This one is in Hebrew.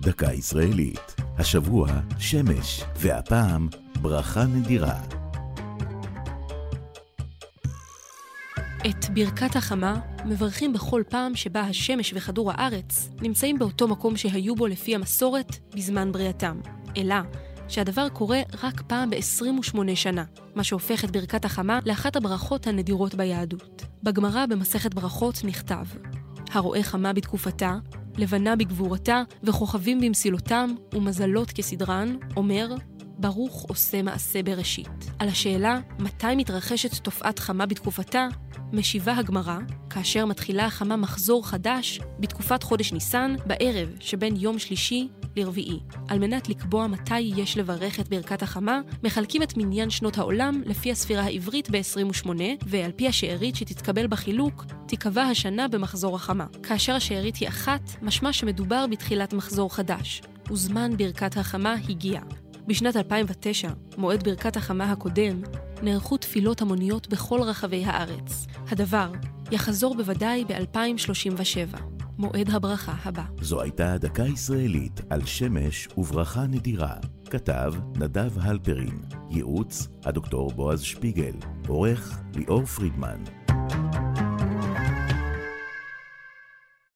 דקה ישראלית. השבוע שמש, והפעם ברכה נדירה. את ברכת החמה מברכים בכל פעם שבה השמש וכדור הארץ נמצאים באותו מקום שהיו בו לפי המסורת בזמן בריאתם. אלא שהדבר קורה רק פעם ב-28 שנה, מה שהופך את ברכת החמה לאחת הברכות הנדירות ביהדות. בגמרא במסכת ברכות נכתב: הרואה חמה בתקופתה, לבנה בגבורתה, וכוכבים במסילותם, ומזלות כסדרן, אומר, ברוך עושה מעשה בראשית. על השאלה מתי מתרחשת תופעת חמה בתקופתה, משיבה הגמרא, כאשר מתחילה החמה מחזור חדש בתקופת חודש ניסן, בערב שבין יום שלישי לרביעי. על מנת לקבוע מתי יש לברך את ברכת החמה, מחלקים את מניין שנות העולם לפי הספירה העברית ב-28, ועל פי השארית שתתקבל בחילוק, תיקבע השנה במחזור החמה. כאשר השארית היא אחת, משמע שמדובר בתחילת מחזור חדש, וזמן ברכת החמה הגיע. בשנת 2009, מועד ברכת החמה הקודם, נערכו תפילות המוניות בכל רחבי הארץ. הדבר יחזור בוודאי ב-2037, מועד הברכה הבא. זו הייתה דקה ישראלית על שמש וברכה נדירה. כתב נדב הלפרין, ייעוץ הדוקטור בועז שפיגל, עורך ליאור פרידמן.